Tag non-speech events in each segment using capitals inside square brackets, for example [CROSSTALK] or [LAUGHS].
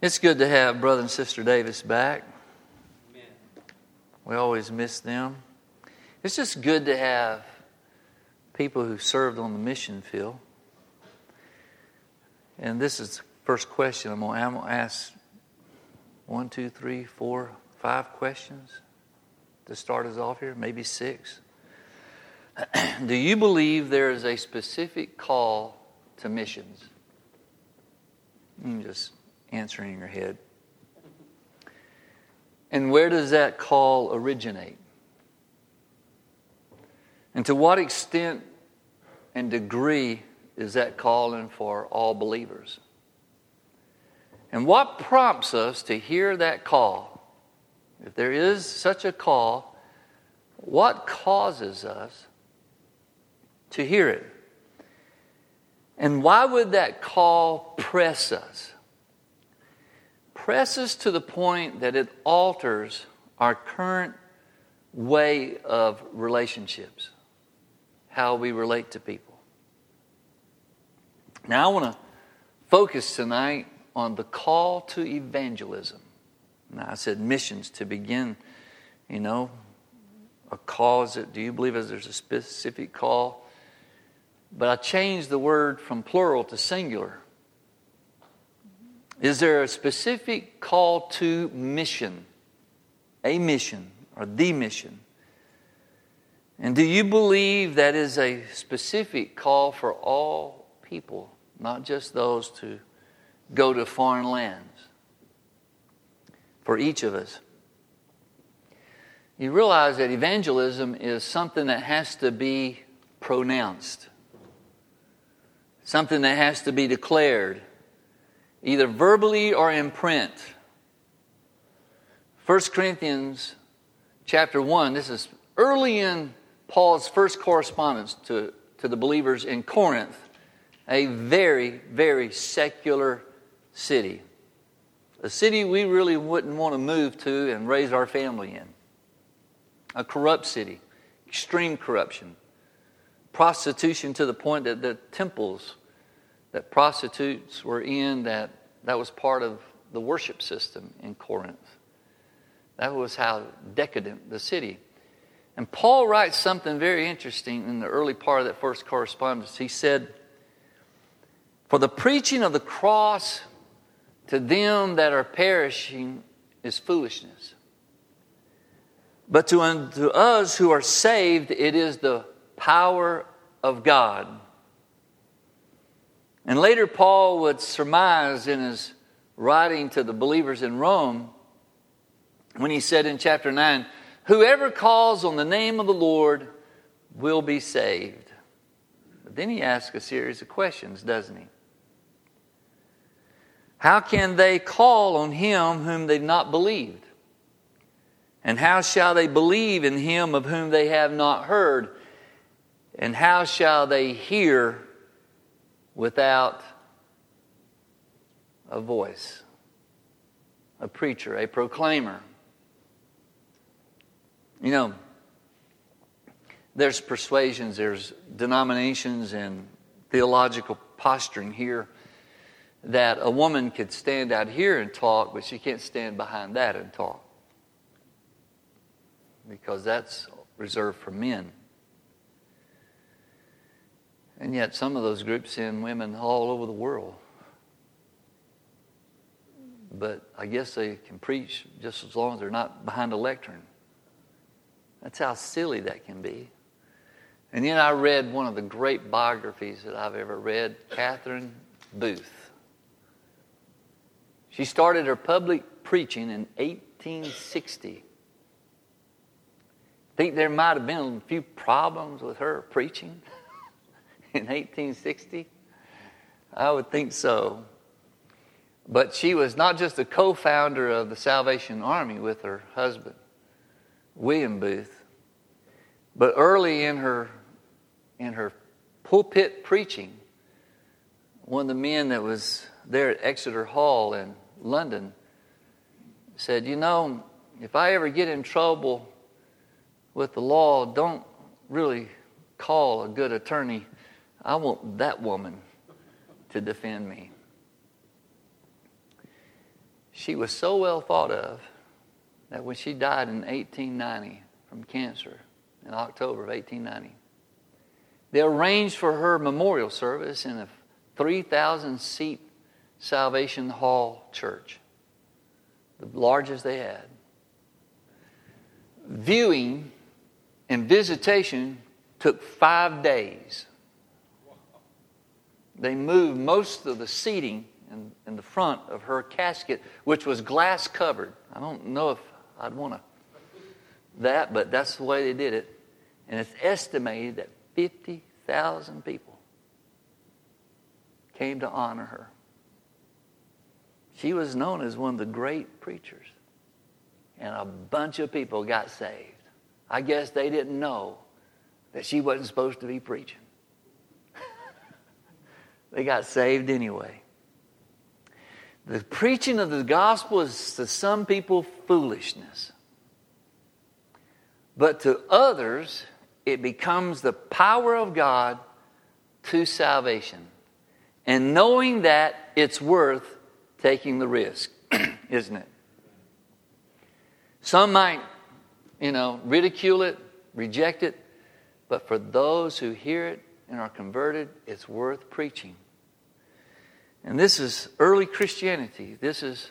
It's good to have Brother and Sister Davis back. We always miss them. It's just good to have people who served on the mission field. And this is the first question I'm going to ask one, two, three, four, five questions to start us off here, maybe six. [CLEARS THROAT] Do you believe there is a specific call to missions? Just answering in your head. And where does that call originate? And to what extent and degree is that calling for all believers? And what prompts us to hear that call? If there is such a call, what causes us to hear it? And why would that call press us? Press us to the point that it alters our current way of relationships, how we relate to people. Now, I want to focus tonight on the call to evangelism. Now, I said missions to begin, you know, a. Is it, do you believe as there's a specific call? But I changed the word from plural to singular. Is there a specific call to mission? A mission or the mission? And do you believe that is a specific call for all people, not just those to go to foreign lands? For each of us. You realize that evangelism is something that has to be pronounced something that has to be declared, either verbally or in print. 1 Corinthians chapter 1, this is early in Paul's first correspondence to, to the believers in Corinth, a very, very secular city. A city we really wouldn't want to move to and raise our family in. A corrupt city, extreme corruption prostitution to the point that the temples that prostitutes were in that that was part of the worship system in Corinth. That was how decadent the city. And Paul writes something very interesting in the early part of that first correspondence. He said, For the preaching of the cross to them that are perishing is foolishness. But to, unto us who are saved, it is the power of God. And later, Paul would surmise in his writing to the believers in Rome when he said in chapter 9, Whoever calls on the name of the Lord will be saved. But then he asks a series of questions, doesn't he? How can they call on him whom they've not believed? And how shall they believe in him of whom they have not heard? And how shall they hear without a voice? A preacher, a proclaimer. You know, there's persuasions, there's denominations, and theological posturing here that a woman could stand out here and talk, but she can't stand behind that and talk because that's reserved for men. And yet, some of those groups send women all over the world. But I guess they can preach just as long as they're not behind a lectern. That's how silly that can be. And then I read one of the great biographies that I've ever read Catherine Booth. She started her public preaching in 1860. Think there might have been a few problems with her preaching? [LAUGHS] in 1860? I would think so. But she was not just a co founder of the Salvation Army with her husband, William Booth, but early in her, in her pulpit preaching, one of the men that was there at Exeter Hall in London said, You know, if I ever get in trouble with the law, don't really call a good attorney I want that woman to defend me. she was so well thought of that when she died in 1890 from cancer, in October of 1890, they arranged for her memorial service in a 3,000 seat Salvation Hall church, the largest they had. Viewing and visitation took five days. They moved most of the seating in, in the front of her casket, which was glass covered. I don't know if I'd want to that, but that's the way they did it. And it's estimated that 50,000 people came to honor her. She was known as one of the great preachers. And a bunch of people got saved. I guess they didn't know that she wasn't supposed to be preaching. They got saved anyway. The preaching of the gospel is to some people foolishness. But to others, it becomes the power of God to salvation. And knowing that it's worth taking the risk, [CLEARS THROAT] isn't it? Some might, you know, ridicule it, reject it, but for those who hear it and are converted, it's worth preaching. And this is early Christianity. This is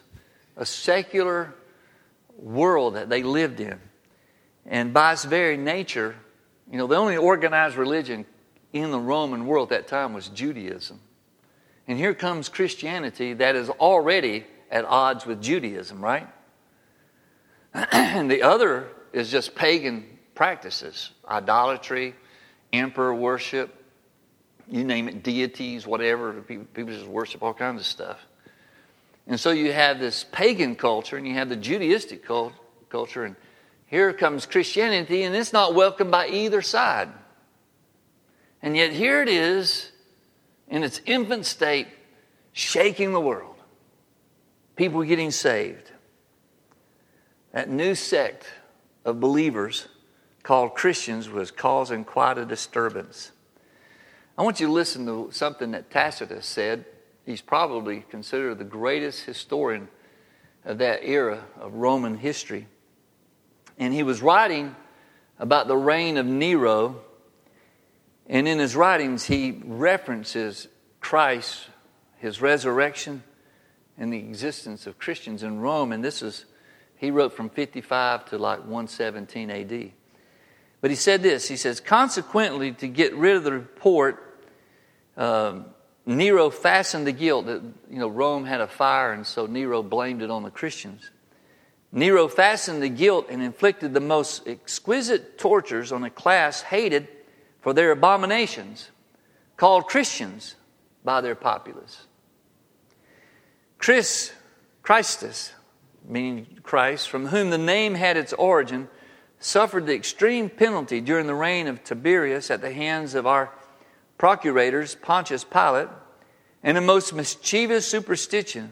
a secular world that they lived in. And by its very nature, you know, the only organized religion in the Roman world at that time was Judaism. And here comes Christianity that is already at odds with Judaism, right? [CLEARS THROAT] and the other is just pagan practices idolatry, emperor worship, you name it, deities, whatever. People just worship all kinds of stuff. And so you have this pagan culture and you have the Judaistic culture, and here comes Christianity, and it's not welcomed by either side. And yet, here it is in its infant state, shaking the world. People getting saved. That new sect of believers called Christians was causing quite a disturbance. I want you to listen to something that Tacitus said. He's probably considered the greatest historian of that era of Roman history. And he was writing about the reign of Nero. And in his writings, he references Christ, his resurrection, and the existence of Christians in Rome. And this is, he wrote from 55 to like 117 AD. But he said this he says, consequently, to get rid of the report, um, Nero fastened the guilt that you know Rome had a fire, and so Nero blamed it on the Christians. Nero fastened the guilt and inflicted the most exquisite tortures on a class hated for their abominations, called Christians by their populace. Chris, Christus, meaning Christ, from whom the name had its origin, suffered the extreme penalty during the reign of Tiberius at the hands of our procurators, Pontius Pilate, and a most mischievous superstition,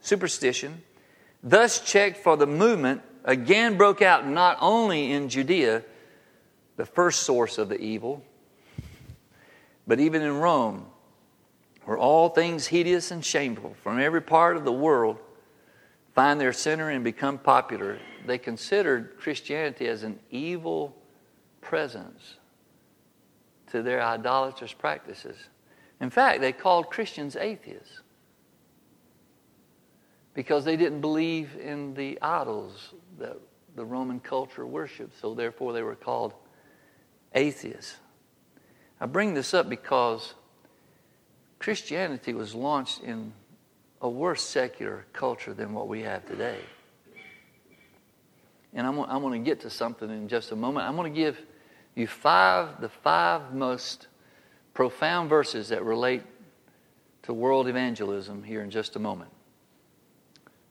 superstition thus checked for the movement, again broke out not only in Judea, the first source of the evil, but even in Rome, where all things hideous and shameful from every part of the world find their center and become popular. They considered Christianity as an evil presence to their idolatrous practices. In fact, they called Christians atheists because they didn't believe in the idols that the Roman culture worshiped, so therefore they were called atheists. I bring this up because Christianity was launched in a worse secular culture than what we have today. And I'm, I'm going to get to something in just a moment. I'm going to give you five, the five most profound verses that relate to world evangelism here in just a moment.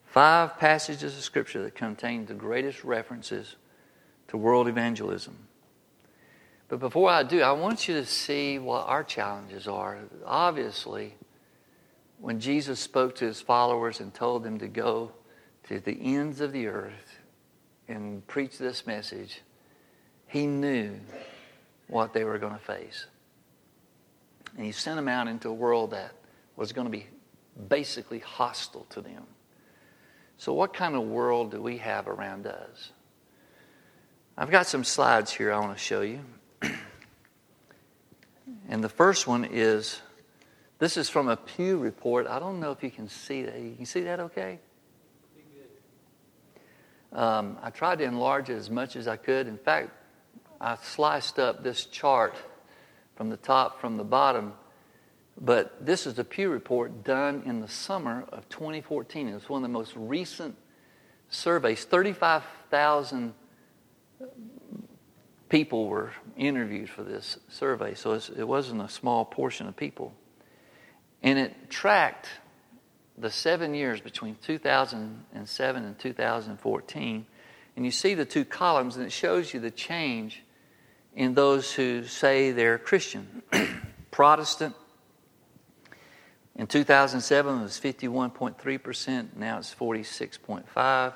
Five passages of Scripture that contain the greatest references to world evangelism. But before I do, I want you to see what our challenges are. Obviously, when Jesus spoke to his followers and told them to go to the ends of the earth and preach this message, he knew what they were going to face. And he sent them out into a world that was going to be basically hostile to them. So, what kind of world do we have around us? I've got some slides here I want to show you. [CLEARS THROAT] and the first one is this is from a Pew report. I don't know if you can see that. You can see that okay? Um, I tried to enlarge it as much as I could. In fact, I sliced up this chart from the top, from the bottom. But this is the Pew report done in the summer of 2014. It's one of the most recent surveys. 35,000 people were interviewed for this survey, so it wasn't a small portion of people. And it tracked the seven years between 2007 and 2014. And you see the two columns, and it shows you the change in those who say they're Christian. [CLEARS THROAT] Protestant, in 2007 it was 51.3%, now it's 46.5.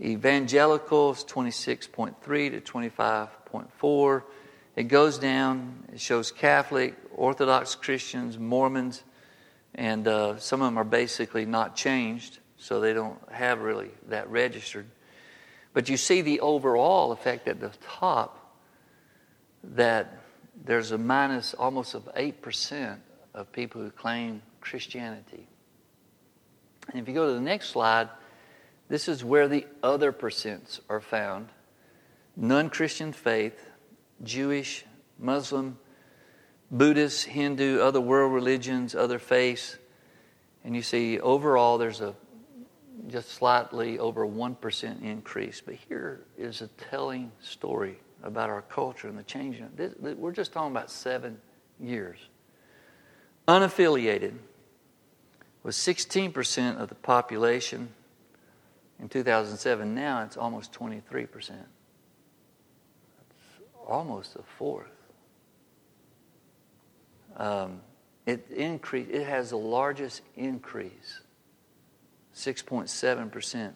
Evangelicals 26.3 to 25.4. It goes down, it shows Catholic, Orthodox Christians, Mormons, and uh, some of them are basically not changed, so they don't have really that registered. But you see the overall effect at the top that there's a minus almost of 8% of people who claim Christianity. And if you go to the next slide, this is where the other percents are found non Christian faith, Jewish, Muslim, Buddhist, Hindu, other world religions, other faiths. And you see, overall, there's a just slightly over 1% increase. But here is a telling story about our culture and the change. This, we're just talking about seven years. Unaffiliated was 16% of the population in 2007. Now it's almost 23%. It's almost a fourth. Um, it increase, It has the largest increase, 6.7%.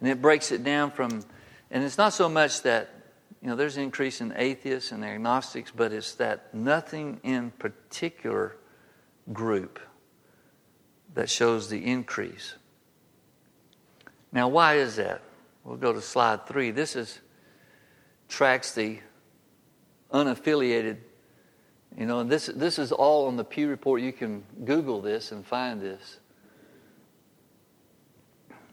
And it breaks it down from, and it's not so much that, you know, there's an increase in atheists and agnostics, but it's that nothing in particular group that shows the increase. Now, why is that? We'll go to slide three. This is tracks the unaffiliated you know, and this, this is all on the Pew Report. You can Google this and find this.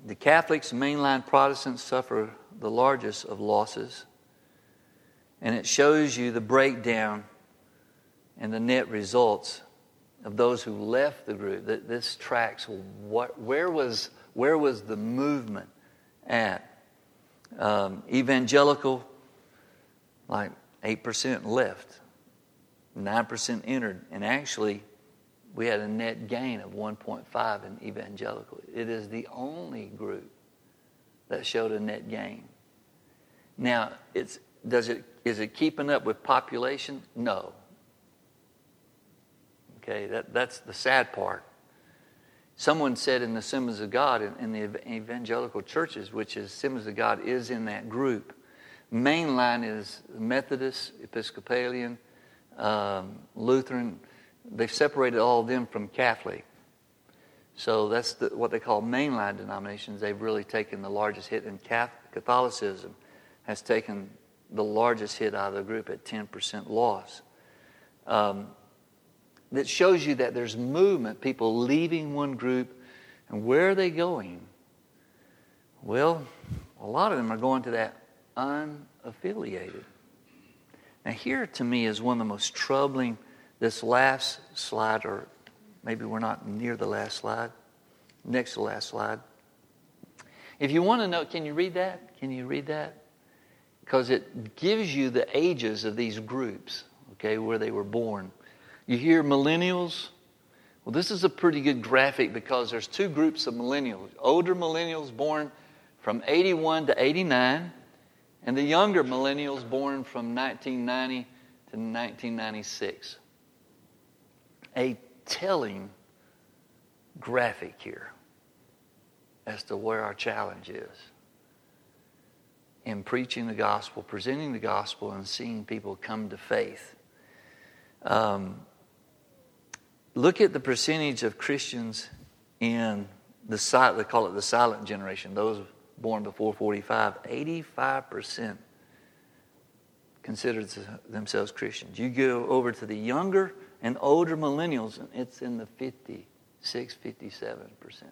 The Catholics, mainline Protestants, suffer the largest of losses. And it shows you the breakdown and the net results of those who left the group. That this tracks what, where, was, where was the movement at? Um, evangelical, like 8% left. 9% entered, and actually, we had a net gain of 1.5 in evangelical. It is the only group that showed a net gain. Now, it's, does it, is it keeping up with population? No. Okay, that, that's the sad part. Someone said in the Assemblies of God, in, in the evangelical churches, which is Assemblies of God, is in that group. Mainline is Methodist, Episcopalian, um, Lutheran, they've separated all of them from Catholic. So that's the, what they call mainline denominations. They've really taken the largest hit, and Catholicism has taken the largest hit out of the group at 10% loss. Um, that shows you that there's movement, people leaving one group, and where are they going? Well, a lot of them are going to that unaffiliated. Now, here to me is one of the most troubling, this last slide, or maybe we're not near the last slide, next to the last slide. If you want to know, can you read that? Can you read that? Because it gives you the ages of these groups, okay, where they were born. You hear millennials? Well, this is a pretty good graphic because there's two groups of millennials older millennials born from 81 to 89 and the younger millennials born from 1990 to 1996. A telling graphic here as to where our challenge is in preaching the gospel, presenting the gospel, and seeing people come to faith. Um, look at the percentage of Christians in the silent, they call it the silent generation, those born before 45, 85% consider themselves Christians. You go over to the younger and older millennials, and it's in the 56, 57%.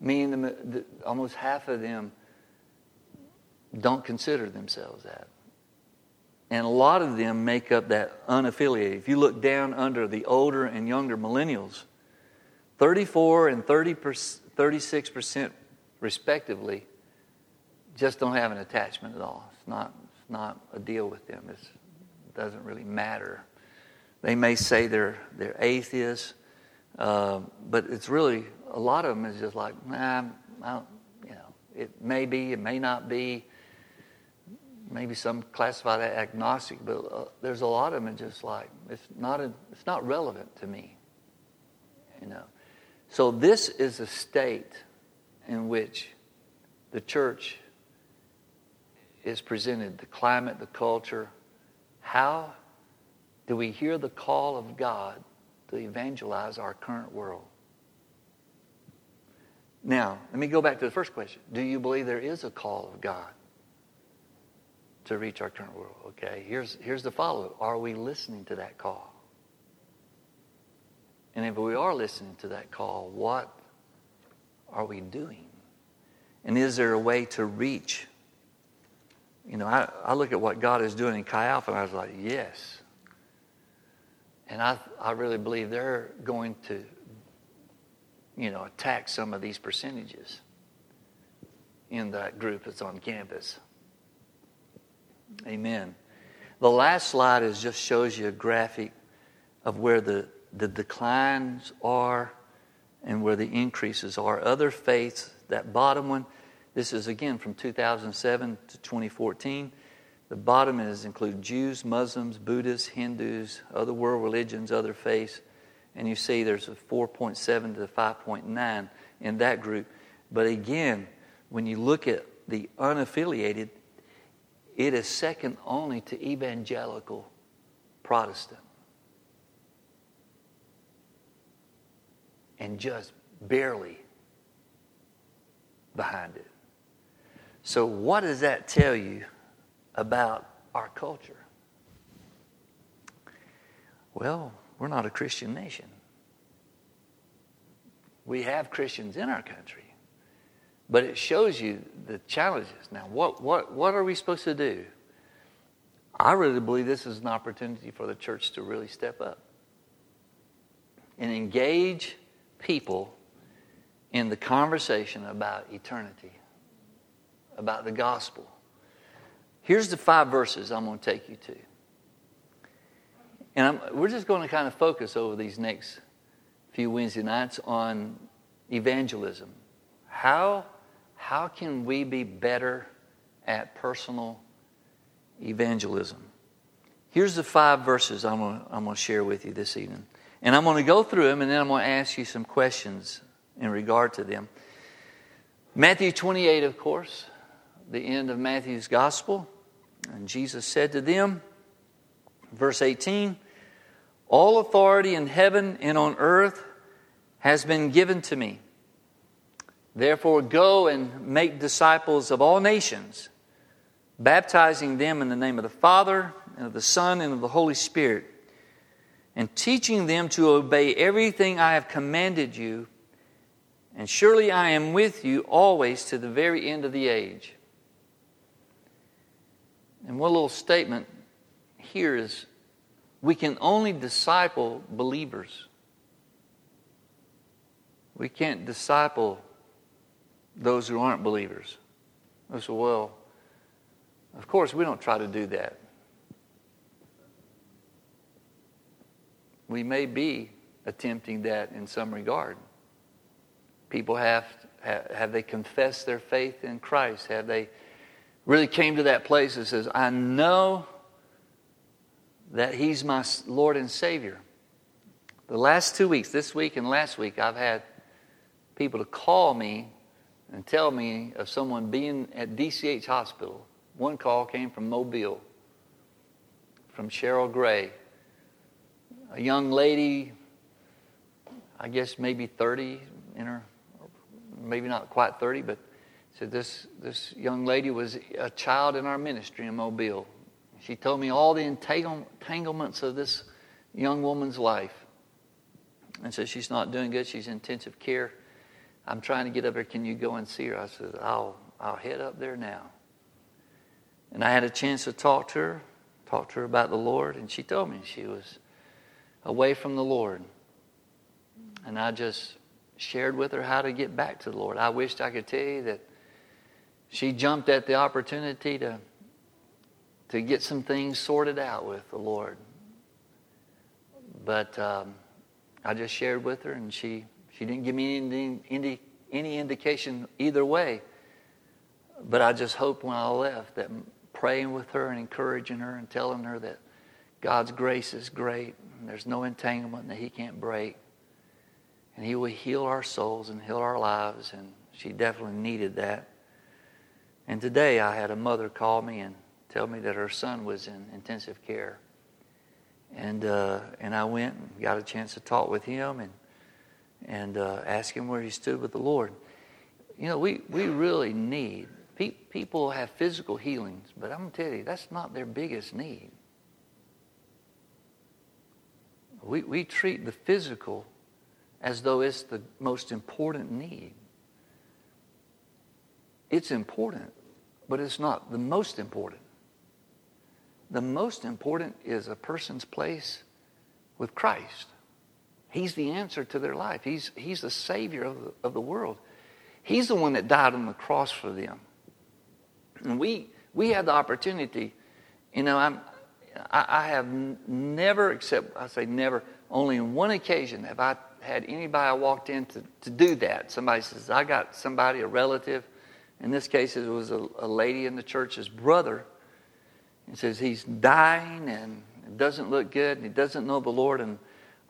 Meaning the, the, almost half of them don't consider themselves that. And a lot of them make up that unaffiliated. If you look down under the older and younger millennials, 34 and 30 36% respectively just don't have an attachment at all. It's not, it's not a deal with them. It's, it doesn't really matter. They may say they're, they're atheists, uh, but it's really, a lot of them is just like, nah, I don't, you know, it may be, it may not be. Maybe some classify that agnostic, but uh, there's a lot of them just like, it's not, a, it's not relevant to me, you know. So, this is a state in which the church is presented the climate, the culture. How do we hear the call of God to evangelize our current world? Now, let me go back to the first question. Do you believe there is a call of God to reach our current world? Okay, here's, here's the follow Are we listening to that call? And if we are listening to that call, what are we doing? And is there a way to reach? You know, I, I look at what God is doing in Chi Alpha, and I was like, yes. And I, I really believe they're going to, you know, attack some of these percentages in that group that's on campus. Amen. The last slide is just shows you a graphic of where the the declines are and where the increases are. Other faiths, that bottom one, this is again from 2007 to 2014. The bottom is include Jews, Muslims, Buddhists, Hindus, other world religions, other faiths, and you see there's a 4.7 to 5.9 in that group. But again, when you look at the unaffiliated, it is second only to evangelical Protestant. and just barely behind it. So, what does that tell you about our culture? Well, we're not a Christian nation. We have Christians in our country, but it shows you the challenges. Now, what, what, what are we supposed to do? I really believe this is an opportunity for the church to really step up and engage people in the conversation about eternity, about the gospel. Here's the five verses I'm going to take you to. And I'm, we're just going to kind of focus over these next few Wednesday nights on evangelism. How, how can we be better at personal evangelism? Here's the five verses I'm going, to, I'm to share with you this evening. And I'm going to go through them and then I'm going to ask you some questions in regard to them. Matthew 28, of course, the end of Matthew's gospel. And Jesus said to them, verse 18, All authority in heaven and on earth has been given to me. Therefore, go and make disciples of all nations, baptizing them in the name of the Father, and of the Son, and of the Holy Spirit and teaching them to obey everything I have commanded you. And surely I am with you always to the very end of the age. And one little statement here is we can only disciple believers. We can't disciple those who aren't believers. I said, well, of course, we don't try to do that. we may be attempting that in some regard. People have, have they confessed their faith in Christ? Have they really came to that place that says, I know that He's my Lord and Savior? The last two weeks, this week and last week, I've had people to call me and tell me of someone being at DCH Hospital. One call came from Mobile, from Cheryl Gray, a young lady, I guess maybe 30, in her, maybe not quite 30, but said this, this young lady was a child in our ministry in Mobile. She told me all the entanglements of this young woman's life. And said, She's not doing good. She's in intensive care. I'm trying to get up there. Can you go and see her? I said, I'll, I'll head up there now. And I had a chance to talk to her, talk to her about the Lord, and she told me she was away from the Lord. And I just shared with her how to get back to the Lord. I wished I could tell you that she jumped at the opportunity to, to get some things sorted out with the Lord. But um, I just shared with her, and she, she didn't give me any, any, any indication either way. But I just hoped when I left that praying with her and encouraging her and telling her that God's grace is great and there's no entanglement that He can't break. And He will heal our souls and heal our lives. And she definitely needed that. And today I had a mother call me and tell me that her son was in intensive care. And, uh, and I went and got a chance to talk with him and, and uh, ask him where he stood with the Lord. You know, we, we really need, pe- people have physical healings, but I'm going to tell you, that's not their biggest need. We, we treat the physical as though it's the most important need. It's important, but it's not the most important. The most important is a person's place with Christ. He's the answer to their life. He's, he's the Savior of the, of the world. He's the one that died on the cross for them. And we, we have the opportunity, you know, I'm, I, I have never, except I say never, only on one occasion have I had anybody I walked in to, to do that. Somebody says, I got somebody, a relative. In this case, it was a, a lady in the church's brother he says he's dying and doesn't look good and he doesn't know the Lord. And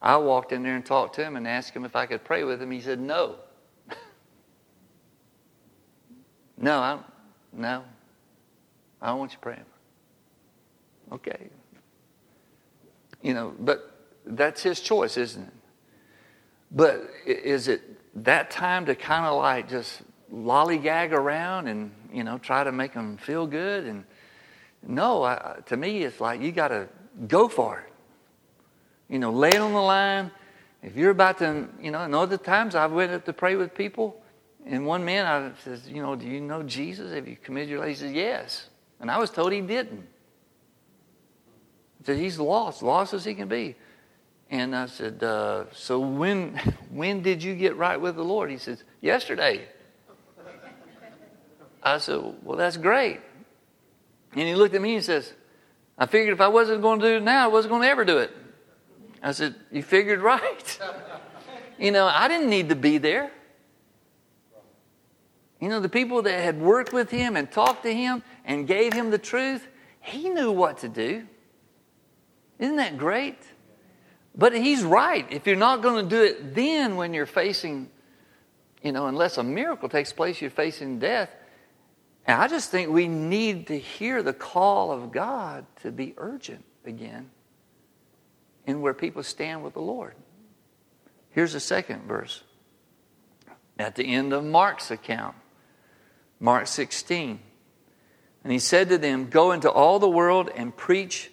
I walked in there and talked to him and asked him if I could pray with him. He said, No. [LAUGHS] no, I don't, no. I don't want you praying. Okay. You know, but that's his choice, isn't it? But is it that time to kind of like just lollygag around and, you know, try to make them feel good and no, I, to me, it's like you got to go for it. You know, lay it on the line. If you're about to, you know, and other times I've went up to pray with people, and one man I says, you know, do you know Jesus? Have you committed your life? He says, yes. And I was told he didn't. He said, he's lost, lost as he can be. And I said, uh, so when, [LAUGHS] when did you get right with the Lord? He says, yesterday. I said, well, that's great. And he looked at me and says, I figured if I wasn't going to do it now, I wasn't going to ever do it. I said, You figured right. [LAUGHS] you know, I didn't need to be there. You know, the people that had worked with him and talked to him and gave him the truth, he knew what to do. Isn't that great? But he's right. If you're not going to do it then when you're facing, you know, unless a miracle takes place, you're facing death, and I just think we need to hear the call of God to be urgent again in where people stand with the Lord. Here's the second verse. At the end of Mark's account, Mark 16. And he said to them, Go into all the world and preach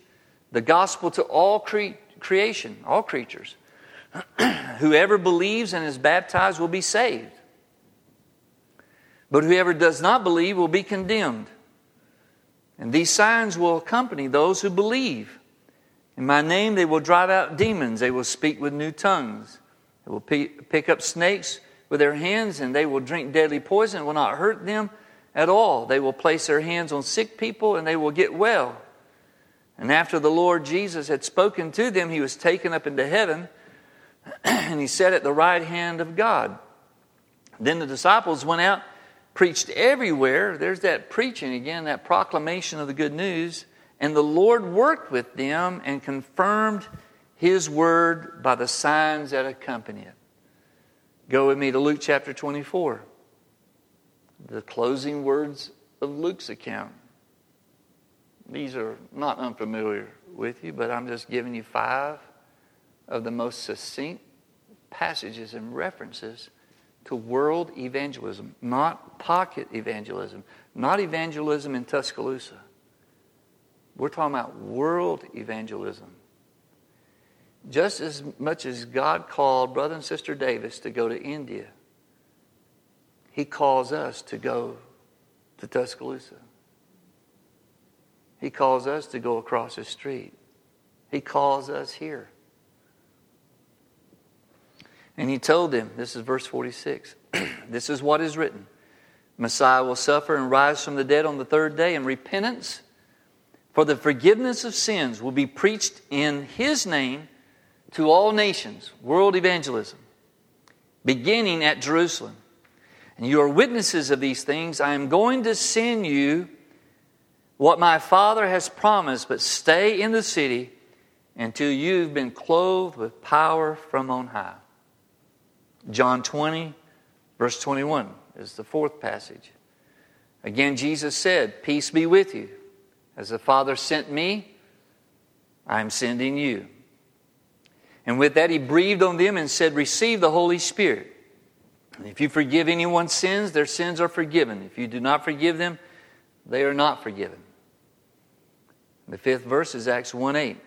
the gospel to all cre- creation, all creatures. [CLEARS THROAT] Whoever believes and is baptized will be saved. But whoever does not believe will be condemned. And these signs will accompany those who believe. In my name, they will drive out demons. They will speak with new tongues. They will pick up snakes with their hands, and they will drink deadly poison. It will not hurt them at all. They will place their hands on sick people, and they will get well. And after the Lord Jesus had spoken to them, he was taken up into heaven, [CLEARS THROAT] and he sat at the right hand of God. Then the disciples went out preached everywhere. There's that preaching again, that proclamation of the good news. And the Lord worked with them and confirmed his word by the signs that accompany it. Go with me to Luke chapter 24. The closing words of Luke's account. These are not unfamiliar with you, but I'm just giving you five of the most succinct passages and references to world evangelism, not pocket evangelism, not evangelism in Tuscaloosa. We're talking about world evangelism. Just as much as God called Brother and Sister Davis to go to India, He calls us to go to Tuscaloosa. He calls us to go across the street. He calls us here. And he told them, this is verse 46, [CLEARS THROAT] this is what is written Messiah will suffer and rise from the dead on the third day, and repentance for the forgiveness of sins will be preached in his name to all nations, world evangelism, beginning at Jerusalem. And you are witnesses of these things. I am going to send you what my Father has promised, but stay in the city until you've been clothed with power from on high. John 20, verse 21 is the fourth passage. Again, Jesus said, Peace be with you. As the Father sent me, I'm sending you. And with that, he breathed on them and said, Receive the Holy Spirit. If you forgive anyone's sins, their sins are forgiven. If you do not forgive them, they are not forgiven. The fifth verse is Acts 1 8.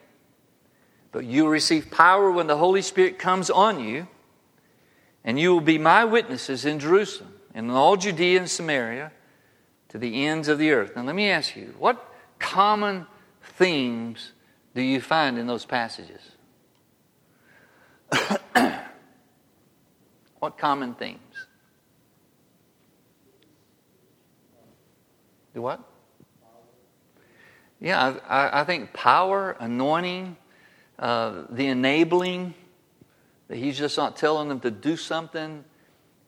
But you will receive power when the Holy Spirit comes on you, and you will be my witnesses in Jerusalem and in all Judea and Samaria to the ends of the earth. Now, let me ask you, what common themes do you find in those passages? [COUGHS] what common themes? Do what? Yeah, I, I think power, anointing, uh, the enabling, that he's just not telling them to do something,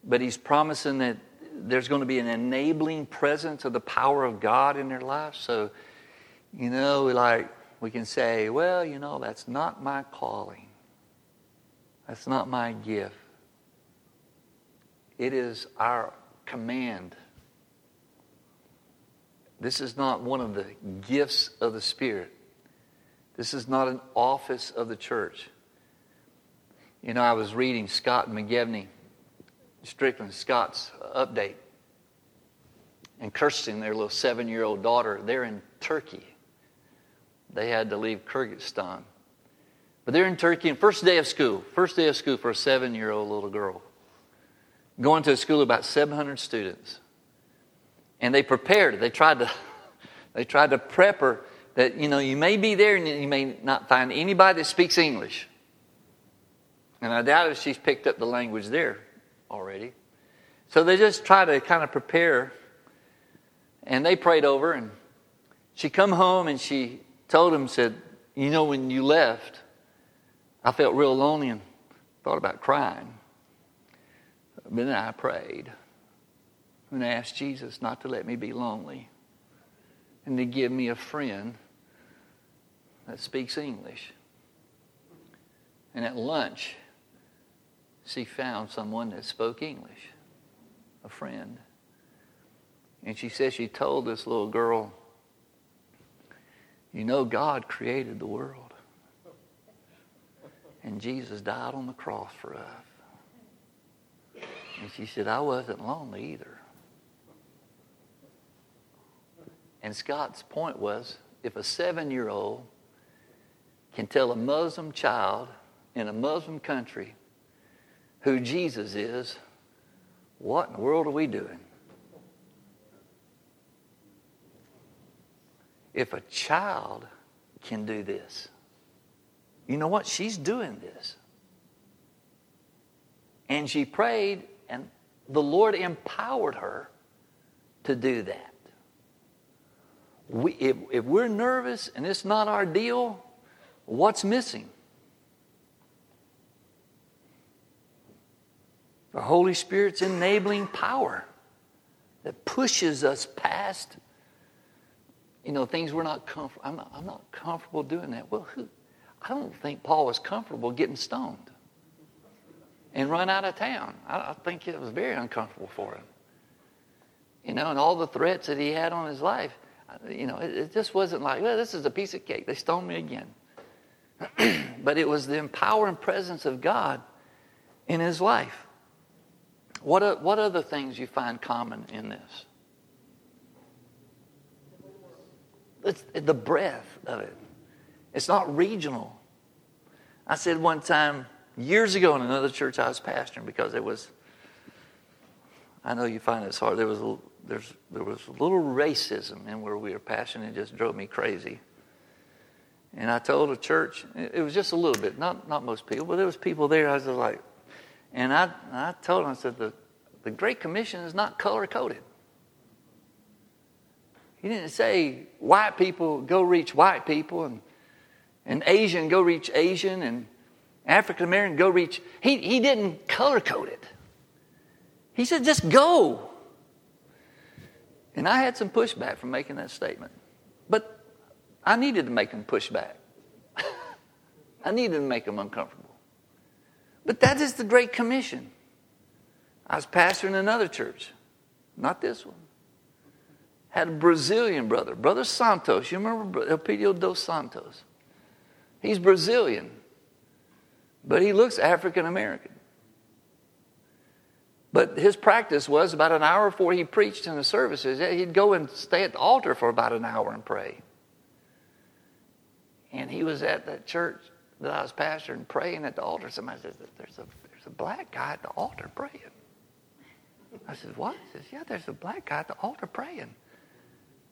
but he's promising that there's going to be an enabling presence of the power of God in their lives. So, you know, like we can say, well, you know, that's not my calling. That's not my gift. It is our command. This is not one of the gifts of the Spirit. This is not an office of the church. You know, I was reading Scott McGivney, Strickland Scott's update, and Kirsten, their little seven year old daughter, they're in Turkey. They had to leave Kyrgyzstan. But they're in Turkey, and first day of school, first day of school for a seven year old little girl, going to a school of about 700 students. And they prepared. They tried to, [LAUGHS] they tried to prep her that, you know, you may be there and you may not find anybody that speaks English. And I doubt if she's picked up the language there already. So they just try to kind of prepare. And they prayed over and she come home and she told him, said, you know, when you left, I felt real lonely and thought about crying. But then I prayed and asked Jesus not to let me be lonely and to give me a friend that speaks English. And at lunch, she found someone that spoke English, a friend. And she said she told this little girl, You know, God created the world. And Jesus died on the cross for us. And she said, I wasn't lonely either. And Scott's point was if a seven year old can tell a Muslim child in a Muslim country who Jesus is, what in the world are we doing? If a child can do this, you know what? She's doing this. And she prayed, and the Lord empowered her to do that we, if, if we're nervous and it's not our deal, what's missing? The Holy Spirit's enabling power that pushes us past, you know, things we're not comfortable. I'm not, I'm not comfortable doing that. Well, who, I don't think Paul was comfortable getting stoned and run out of town. I, I think it was very uncomfortable for him. You know, and all the threats that he had on his life you know, it, it just wasn't like, well, this is a piece of cake. They stoned me again. [CLEARS THROAT] but it was the empowering presence of God in his life. What, what other things you find common in this? It's the breadth of it. It's not regional. I said one time years ago in another church I was pastoring because it was, I know you find this hard, there was a, there's, there was a little racism in where we were pastoring. It just drove me crazy. And I told a church, it was just a little bit, not, not most people, but there was people there. I was like, and I, I told them, I said, the, the Great Commission is not color coded. He didn't say white people go reach white people and, and Asian go reach Asian and African American go reach. He, he didn't color code it. He said, just go. And I had some pushback from making that statement. But I needed to make them push back. [LAUGHS] I needed to make them uncomfortable. But that is the Great Commission. I was pastoring another church, not this one. Had a Brazilian brother, Brother Santos. You remember Elpidio dos Santos? He's Brazilian, but he looks African American. But his practice was about an hour before he preached in the services, he'd go and stay at the altar for about an hour and pray. And he was at that church that I was pastoring praying at the altar. Somebody says, There's a, there's a black guy at the altar praying. I said, What? He says, Yeah, there's a black guy at the altar praying.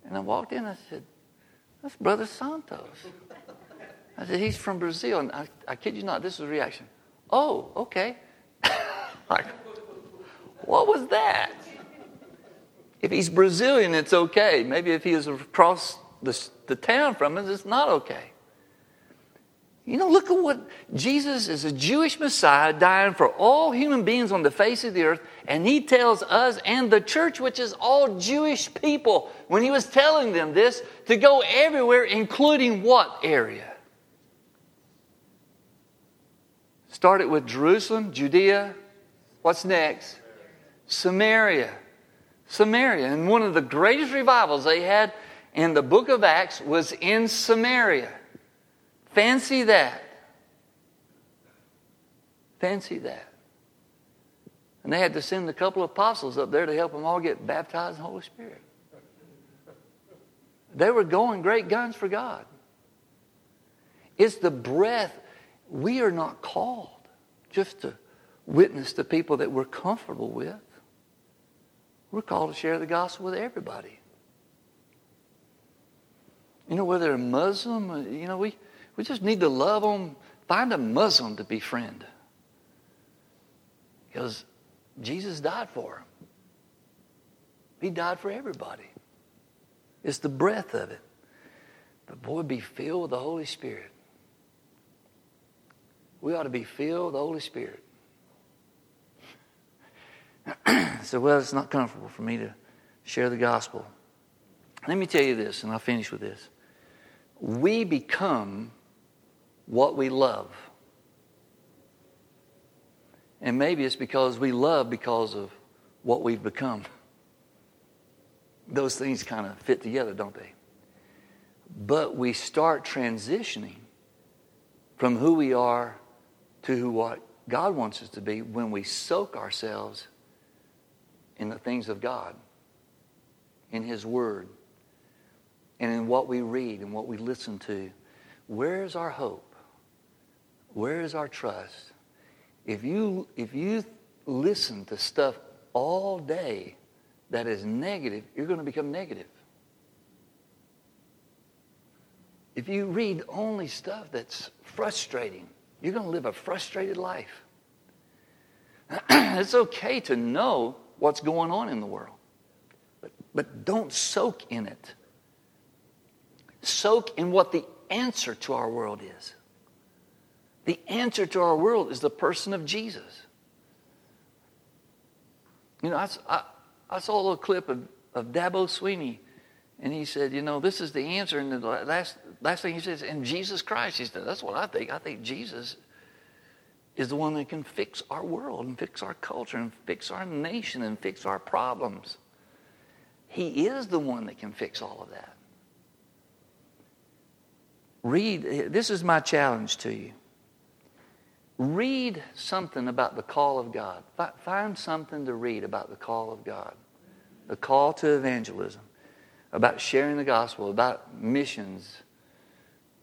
And I walked in, I said, That's Brother Santos. I said, He's from Brazil. And I, I kid you not, this was reaction. Oh, okay. [LAUGHS] like, what was that? If he's Brazilian, it's okay. Maybe if he is across the, the town from us, it's not okay. You know, look at what Jesus is a Jewish Messiah dying for all human beings on the face of the earth, and he tells us and the church, which is all Jewish people, when he was telling them this, to go everywhere, including what area? Started with Jerusalem, Judea. What's next? Samaria. Samaria. And one of the greatest revivals they had in the book of Acts was in Samaria. Fancy that. Fancy that. And they had to send a couple of apostles up there to help them all get baptized in the Holy Spirit. They were going great guns for God. It's the breath. We are not called just to witness to people that we're comfortable with. We're called to share the gospel with everybody. You know, whether they're Muslim, uh, you know, we, we just need to love them. Find a Muslim to befriend. Because Jesus died for them. He died for everybody. It's the breath of it. But boy, be filled with the Holy Spirit. We ought to be filled with the Holy Spirit. [CLEARS THROAT] so, well, it's not comfortable for me to share the gospel. Let me tell you this, and I'll finish with this. We become what we love. And maybe it's because we love because of what we've become. Those things kind of fit together, don't they? But we start transitioning from who we are to who what God wants us to be when we soak ourselves in the things of God, in His Word, and in what we read and what we listen to. Where is our hope? Where is our trust? If you, if you listen to stuff all day that is negative, you're going to become negative. If you read only stuff that's frustrating, you're going to live a frustrated life. [CLEARS THROAT] it's okay to know what's going on in the world, but, but don't soak in it. Soak in what the answer to our world is. The answer to our world is the person of Jesus. You know, I, I, I saw a little clip of, of Dabo Swinney, and he said, you know, this is the answer. And the last, last thing he says, and Jesus Christ. He said, that's what I think. I think Jesus is the one that can fix our world and fix our culture and fix our nation and fix our problems. He is the one that can fix all of that. Read, this is my challenge to you. Read something about the call of God. Find something to read about the call of God, the call to evangelism, about sharing the gospel, about missions.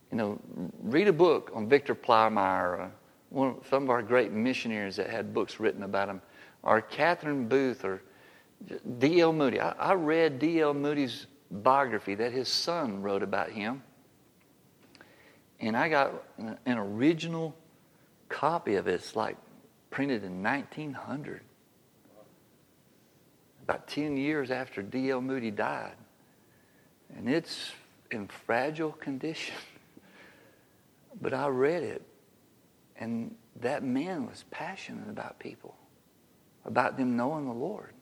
You know, read a book on Victor Plymire, uh, one of, some of our great missionaries that had books written about him, or Catherine Booth, or D.L. Moody. I, I read D.L. Moody's biography that his son wrote about him. And I got an original copy of. It's like printed in 1900, about 10 years after D.L. Moody died. And it's in fragile condition. [LAUGHS] but I read it, and that man was passionate about people, about them knowing the Lord.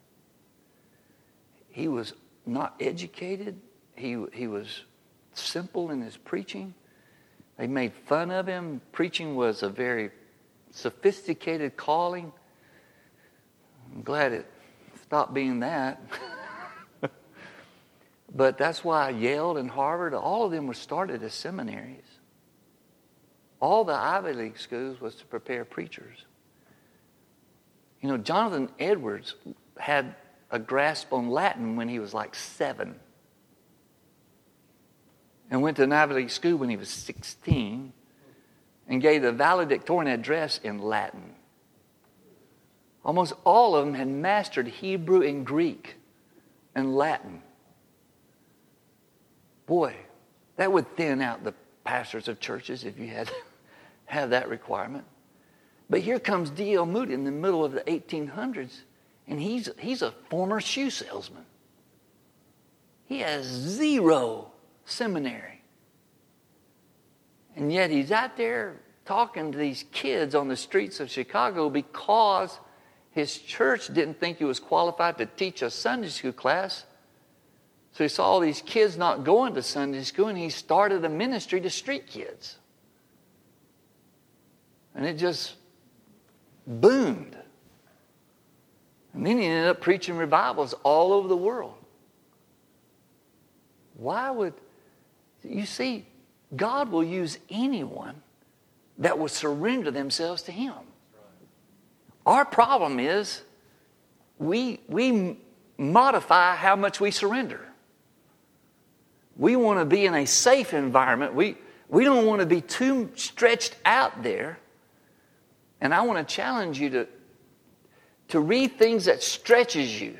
He was not educated, he, he was simple in his preaching. They made fun of him. Preaching was a very sophisticated calling. I'm glad it stopped being that. [LAUGHS] but that's why Yale and Harvard, all of them were started as seminaries. All the Ivy League schools was to prepare preachers. You know, Jonathan Edwards had a grasp on Latin when he was like seven and went to an school when he was 16 and gave the valedictorian address in Latin. Almost all of them had mastered Hebrew and Greek and Latin. Boy, that would thin out the pastors of churches if you had [LAUGHS] have that requirement. But here comes D.L. Moody in the middle of the 1800s, and he's, he's a former shoe salesman. He has zero seminary. And yet he's out there talking to these kids on the streets of Chicago because his church didn't think he was qualified to teach a Sunday school class. So he saw all these kids not going to Sunday school and he started a ministry to street kids. And it just boomed. And then he ended up preaching revivals all over the world. Why would you see, God will use anyone that will surrender themselves to Him. Our problem is we, we modify how much we surrender. We want to be in a safe environment. We, we don't want to be too stretched out there. And I want to challenge you to, to read things that stretches you.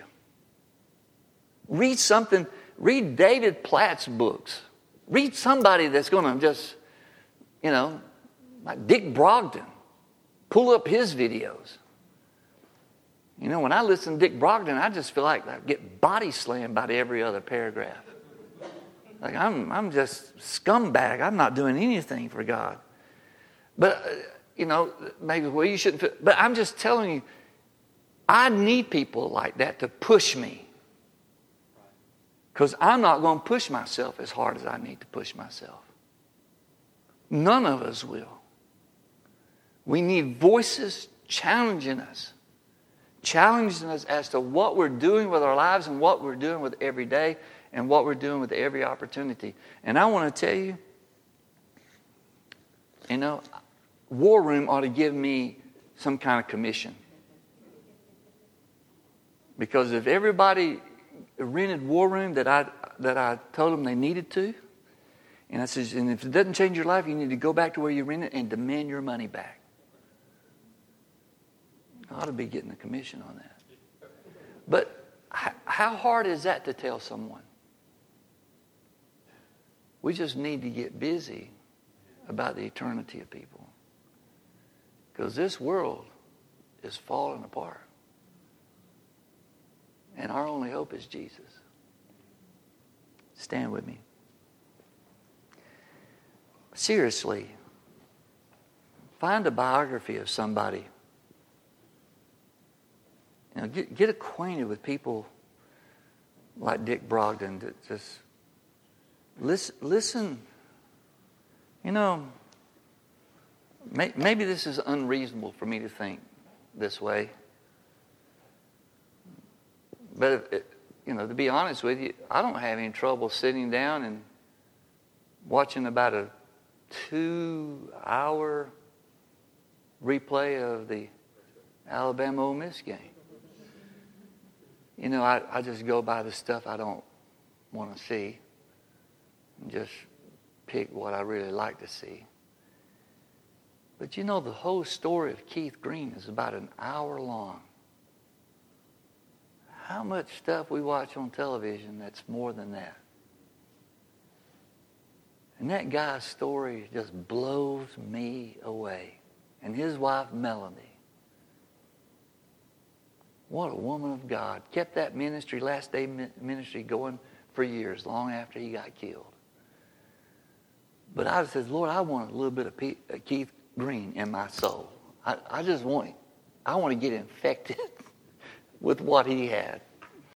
Read something, read David Platt's books. Read somebody that's going to just, you know, like Dick Brogden. Pull up his videos. You know, when I listen to Dick Brogden, I just feel like I get body slammed by every other paragraph. Like I'm, I'm just scumbag. I'm not doing anything for God. But, uh, you know, maybe, well, you shouldn't, but I'm just telling you, I need people like that to push me. Because I'm not going to push myself as hard as I need to push myself. None of us will. We need voices challenging us, challenging us as to what we're doing with our lives and what we're doing with every day and what we're doing with every opportunity. And I want to tell you, you know, War Room ought to give me some kind of commission. Because if everybody rented war room that I, that I told them they needed to. And I said, and if it doesn't change your life, you need to go back to where you rented and demand your money back. I ought to be getting a commission on that. But how hard is that to tell someone? We just need to get busy about the eternity of people. Because this world is falling apart. And our only hope is Jesus. Stand with me. Seriously, find a biography of somebody. You know, get, get acquainted with people like Dick Brogden that just listen, listen. You know, may, maybe this is unreasonable for me to think this way. But, it, you know, to be honest with you, I don't have any trouble sitting down and watching about a two hour replay of the Alabama Ole Miss game. You know, I, I just go by the stuff I don't want to see and just pick what I really like to see. But you know, the whole story of Keith Green is about an hour long. How much stuff we watch on television that's more than that? And that guy's story just blows me away. And his wife, Melanie. What a woman of God. Kept that ministry, last day ministry, going for years, long after he got killed. But I said, Lord, I want a little bit of uh, Keith Green in my soul. I, I just want him. I want to get infected [LAUGHS] with what he had.